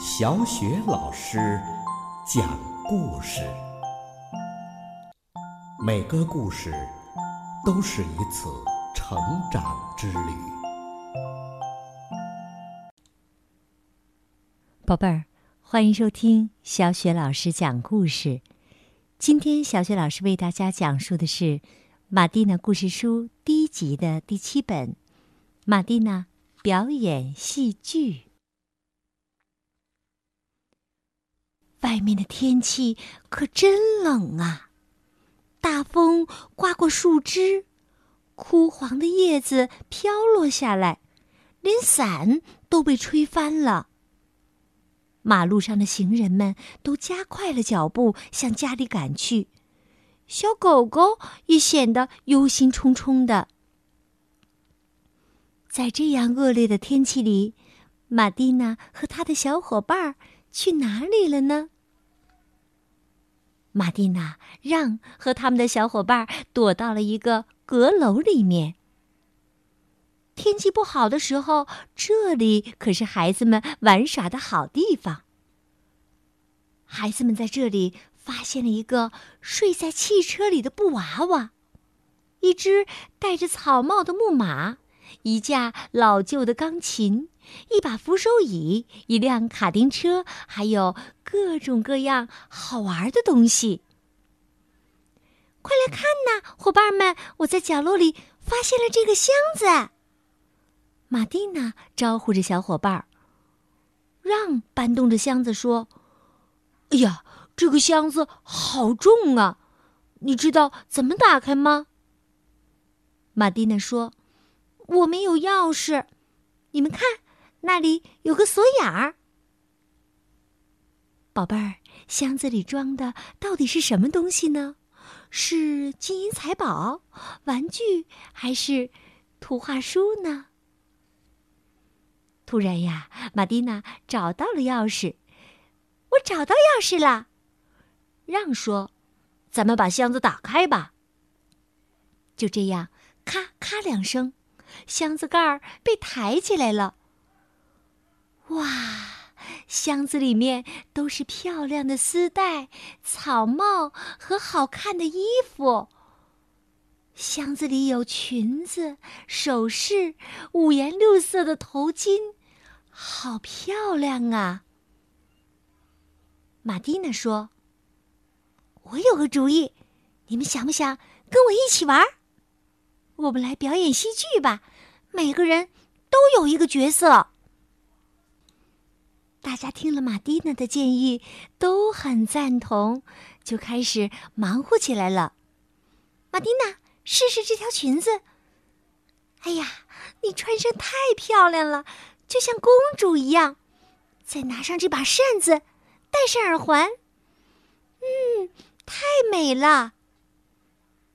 小雪老师讲故事，每个故事都是一次成长之旅。宝贝儿，欢迎收听小雪老师讲故事。今天，小雪老师为大家讲述的是《马蒂娜故事书》第一集的第七本《马蒂娜表演戏剧》。外面的天气可真冷啊！大风刮过树枝，枯黄的叶子飘落下来，连伞都被吹翻了。马路上的行人们都加快了脚步向家里赶去，小狗狗也显得忧心忡忡的。在这样恶劣的天气里，马蒂娜和他的小伙伴儿。去哪里了呢？马蒂娜让和他们的小伙伴躲到了一个阁楼里面。天气不好的时候，这里可是孩子们玩耍的好地方。孩子们在这里发现了一个睡在汽车里的布娃娃，一只戴着草帽的木马，一架老旧的钢琴。一把扶手椅，一辆卡丁车，还有各种各样好玩的东西。快来看呐，伙伴们！我在角落里发现了这个箱子。马蒂娜招呼着小伙伴儿，让搬动着箱子说：“哎呀，这个箱子好重啊！你知道怎么打开吗？”马蒂娜说：“我没有钥匙，你们看。”那里有个锁眼儿，宝贝儿，箱子里装的到底是什么东西呢？是金银财宝、玩具，还是图画书呢？突然呀，玛蒂娜找到了钥匙，我找到钥匙了。让说：“咱们把箱子打开吧。”就这样，咔咔两声，箱子盖儿被抬起来了。哇，箱子里面都是漂亮的丝带、草帽和好看的衣服。箱子里有裙子、首饰、五颜六色的头巾，好漂亮啊！马蒂娜说：“我有个主意，你们想不想跟我一起玩？我们来表演戏剧吧，每个人都有一个角色。”大家听了马蒂娜的建议，都很赞同，就开始忙活起来了。马蒂娜，试试这条裙子。哎呀，你穿上太漂亮了，就像公主一样。再拿上这把扇子，戴上耳环，嗯，太美了。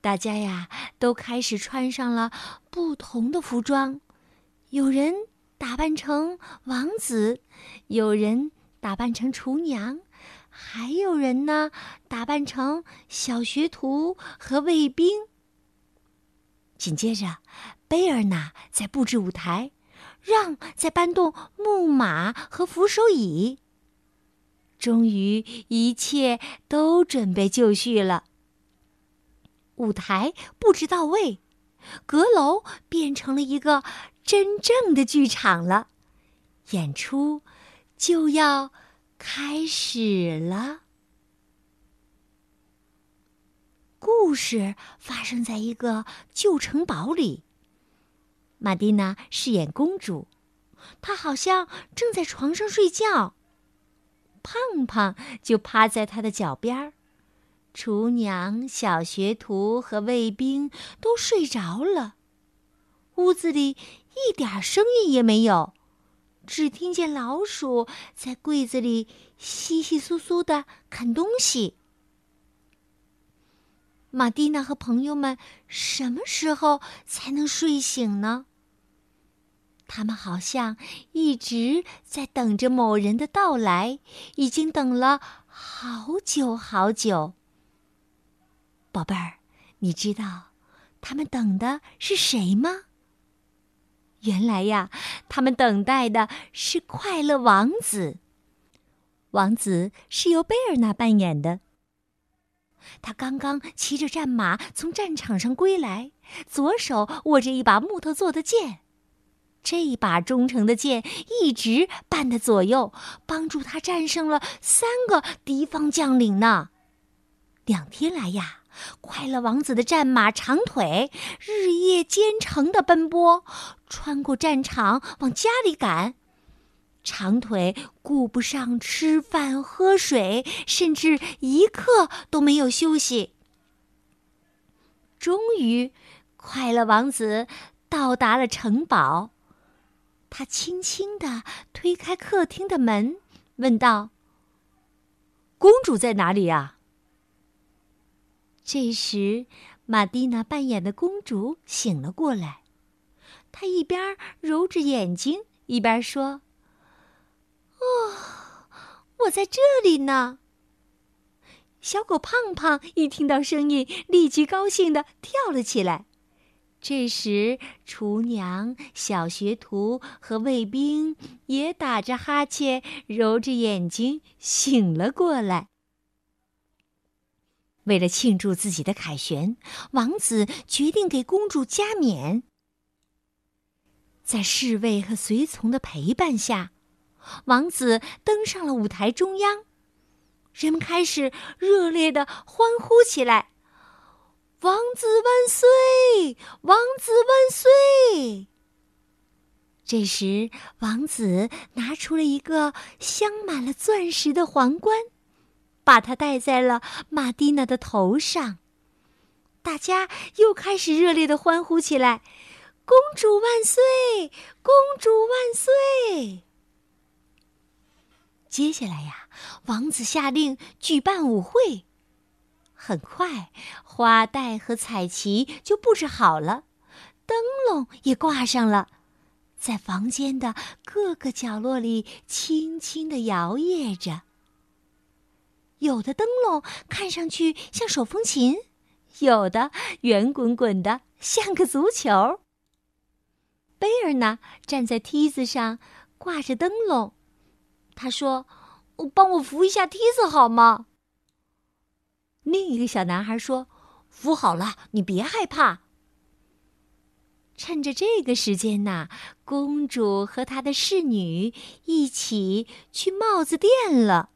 大家呀，都开始穿上了不同的服装，有人。打扮成王子，有人打扮成厨娘，还有人呢打扮成小学徒和卫兵。紧接着，贝尔娜在布置舞台，让在搬动木马和扶手椅。终于，一切都准备就绪了。舞台布置到位，阁楼变成了一个。真正的剧场了，演出就要开始了。故事发生在一个旧城堡里。玛蒂娜饰演公主，她好像正在床上睡觉。胖胖就趴在她的脚边儿，厨娘、小学徒和卫兵都睡着了。屋子里。一点声音也没有，只听见老鼠在柜子里窸窸窣窣的啃东西。玛蒂娜和朋友们什么时候才能睡醒呢？他们好像一直在等着某人的到来，已经等了好久好久。宝贝儿，你知道他们等的是谁吗？原来呀，他们等待的是快乐王子。王子是由贝尔纳扮演的。他刚刚骑着战马从战场上归来，左手握着一把木头做的剑。这一把忠诚的剑一直伴他左右，帮助他战胜了三个敌方将领呢。两天来呀，快乐王子的战马长腿日夜兼程的奔波，穿过战场往家里赶。长腿顾不上吃饭喝水，甚至一刻都没有休息。终于，快乐王子到达了城堡。他轻轻地推开客厅的门，问道：“公主在哪里呀？”这时，玛蒂娜扮演的公主醒了过来，他一边揉着眼睛，一边说：“哦，我在这里呢。”小狗胖胖一听到声音，立即高兴地跳了起来。这时，厨娘、小学徒和卫兵也打着哈欠，揉着眼睛醒了过来。为了庆祝自己的凯旋，王子决定给公主加冕。在侍卫和随从的陪伴下，王子登上了舞台中央，人们开始热烈的欢呼起来。王子万岁！王子万岁！这时，王子拿出了一个镶满了钻石的皇冠，把它戴在了玛蒂娜的头上。大家又开始热烈的欢呼起来：“公主万岁！公主万岁！”接下来呀，王子下令举办舞会。很快，花带和彩旗就布置好了，灯笼也挂上了，在房间的各个角落里轻轻地摇曳着。有的灯笼看上去像手风琴，有的圆滚滚的像个足球。贝尔呢，站在梯子上挂着灯笼，他说：“帮我扶一下梯子好吗？”另一个小男孩说：“扶好了，你别害怕。”趁着这个时间呢，公主和她的侍女一起去帽子店了。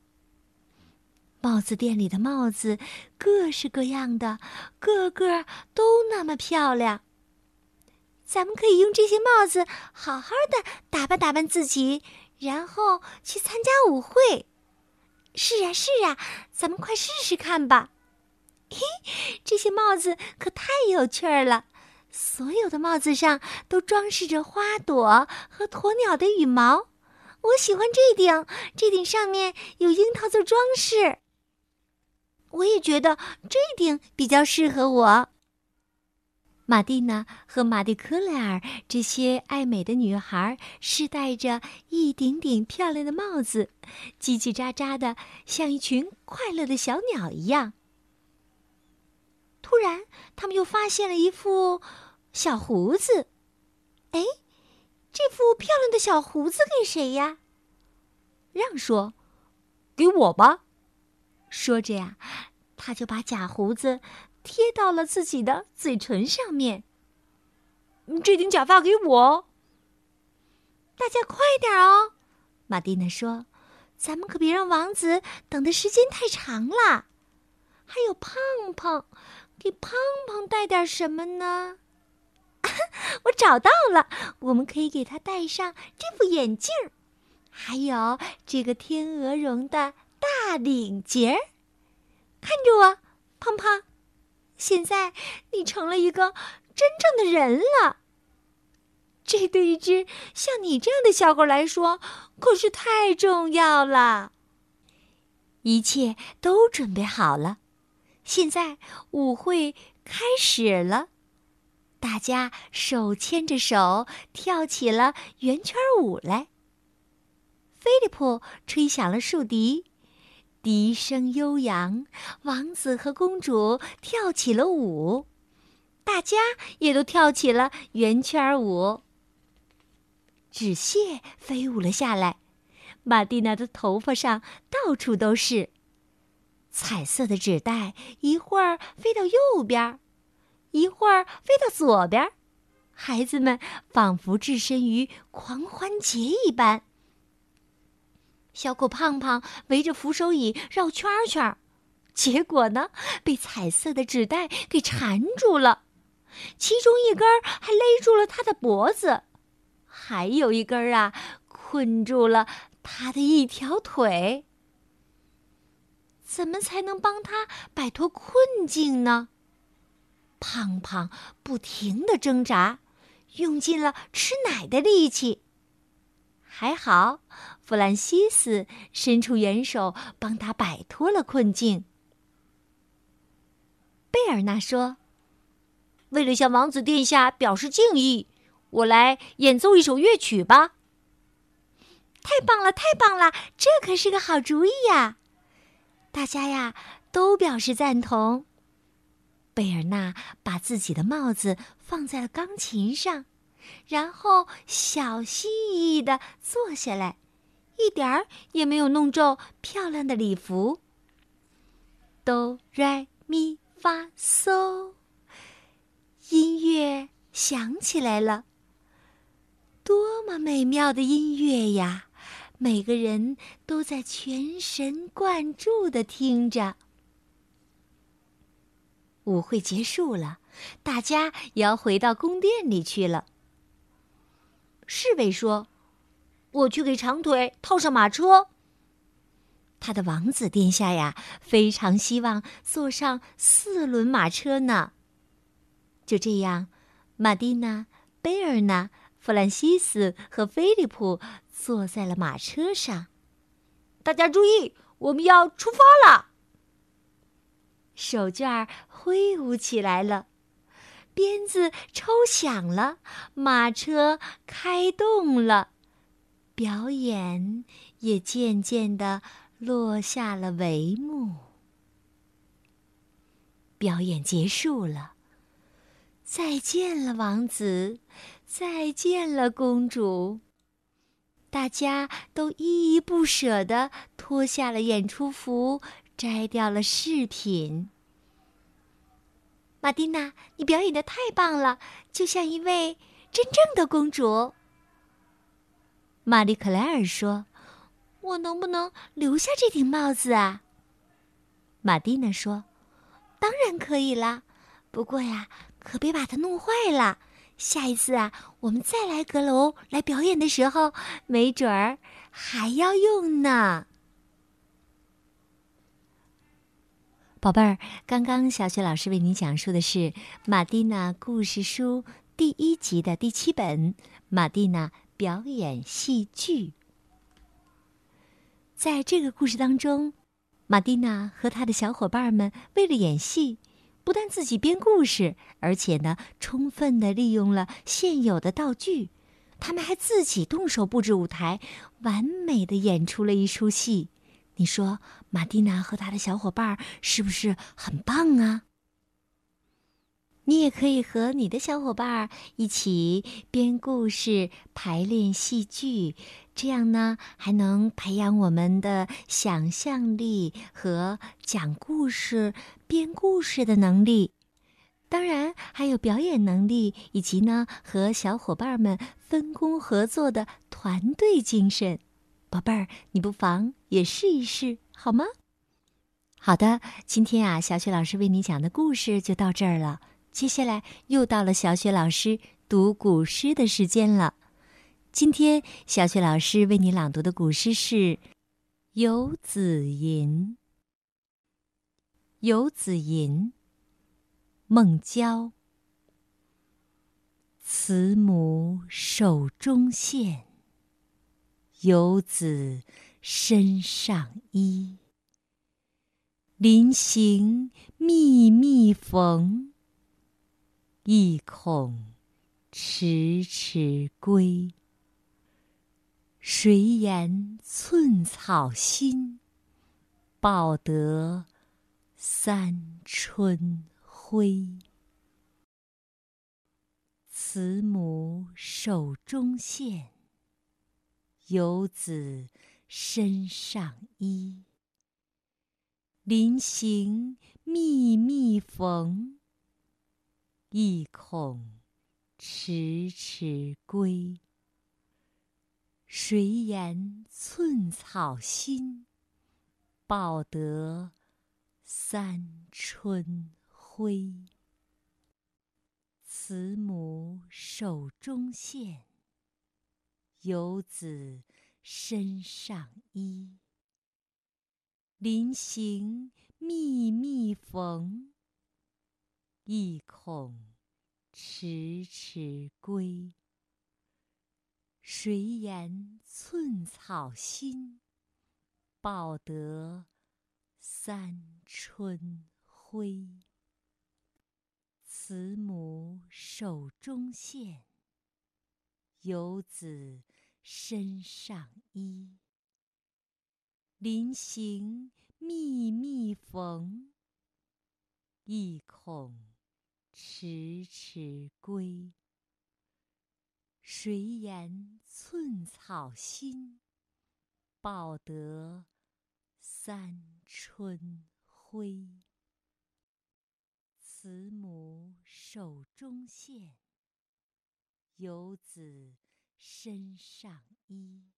帽子店里的帽子各式各样的，个个都那么漂亮。咱们可以用这些帽子好好的打扮打扮自己，然后去参加舞会。是啊，是啊，咱们快试试看吧。嘿，这些帽子可太有趣儿了！所有的帽子上都装饰着花朵和鸵鸟的羽毛。我喜欢这顶，这顶上面有樱桃做装饰。我也觉得这顶比较适合我。玛蒂娜和玛蒂克莱尔这些爱美的女孩是戴着一顶顶漂亮的帽子，叽叽喳喳的，像一群快乐的小鸟一样。突然，他们又发现了一副小胡子。哎，这副漂亮的小胡子给谁呀？让说：“给我吧。”说着呀，他就把假胡子贴到了自己的嘴唇上面。这顶假发给我。大家快点哦！马蒂娜说：“咱们可别让王子等的时间太长了。”还有胖胖。给胖胖戴点什么呢？我找到了，我们可以给他戴上这副眼镜还有这个天鹅绒的大领结儿。看着我，胖胖，现在你成了一个真正的人了。这对一只像你这样的小狗来说可是太重要了。一切都准备好了。现在舞会开始了，大家手牵着手跳起了圆圈舞来。菲利普吹响了竖笛，笛声悠扬，王子和公主跳起了舞，大家也都跳起了圆圈舞。纸屑飞舞了下来，玛蒂娜的头发上到处都是。彩色的纸袋一会儿飞到右边，一会儿飞到左边，孩子们仿佛置身于狂欢节一般。小狗胖胖围着扶手椅绕圈圈，结果呢，被彩色的纸袋给缠住了，其中一根还勒住了他的脖子，还有一根啊，困住了他的一条腿。怎么才能帮他摆脱困境呢？胖胖不停的挣扎，用尽了吃奶的力气。还好，弗兰西斯伸出援手，帮他摆脱了困境。贝尔纳说：“为了向王子殿下表示敬意，我来演奏一首乐曲吧。”太棒了，太棒了，这可是个好主意呀！大家呀都表示赞同。贝尔纳把自己的帽子放在了钢琴上，然后小心翼翼的坐下来，一点儿也没有弄皱漂亮的礼服。哆来咪发嗦，音乐响起来了。多么美妙的音乐呀！每个人都在全神贯注的听着。舞会结束了，大家也要回到宫殿里去了。侍卫说：“我去给长腿套上马车。”他的王子殿下呀，非常希望坐上四轮马车呢。就这样，玛蒂娜、贝尔纳、弗兰西斯和菲利普。坐在了马车上，大家注意，我们要出发了。手绢挥舞起来了，鞭子抽响了，马车开动了，表演也渐渐的落下了帷幕。表演结束了，再见了，王子，再见了，公主。大家都依依不舍地脱下了演出服，摘掉了饰品。玛蒂娜，你表演的太棒了，就像一位真正的公主。玛丽克莱尔说：“我能不能留下这顶帽子啊？”玛蒂娜说：“当然可以啦，不过呀，可别把它弄坏了。”下一次啊，我们再来阁楼来表演的时候，没准儿还要用呢。宝贝儿，刚刚小雪老师为你讲述的是《马蒂娜故事书》第一集的第七本《马蒂娜表演戏剧》。在这个故事当中，马蒂娜和她的小伙伴们为了演戏。不但自己编故事，而且呢，充分的利用了现有的道具，他们还自己动手布置舞台，完美的演出了一出戏。你说，马蒂娜和他的小伙伴是不是很棒啊？你也可以和你的小伙伴一起编故事、排练戏剧，这样呢，还能培养我们的想象力和讲故事、编故事的能力。当然，还有表演能力，以及呢和小伙伴们分工合作的团队精神。宝贝儿，你不妨也试一试，好吗？好的，今天啊，小雪老师为你讲的故事就到这儿了。接下来又到了小雪老师读古诗的时间了。今天小雪老师为你朗读的古诗是《游子吟》。《游子吟》，孟郊。慈母手中线，游子身上衣。临行密密缝。意恐迟迟归。谁言寸草心，报得三春晖。慈母手中线，游子身上衣。临行密密缝，意恐迟迟归。谁言寸草心，报得三春晖。慈母手中线，游子身上衣。临行密密缝，意恐迟迟归。谁言寸草心，报得三春晖。慈母手中线，游子身上衣。临行密密缝，意恐迟迟归。谁言寸草心，报得三春晖。慈母手中线，游子身上衣。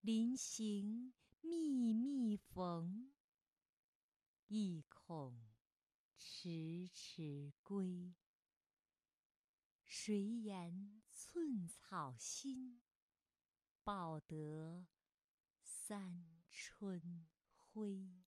临行密密缝，意恐迟迟归。谁言寸草心，报得三春晖。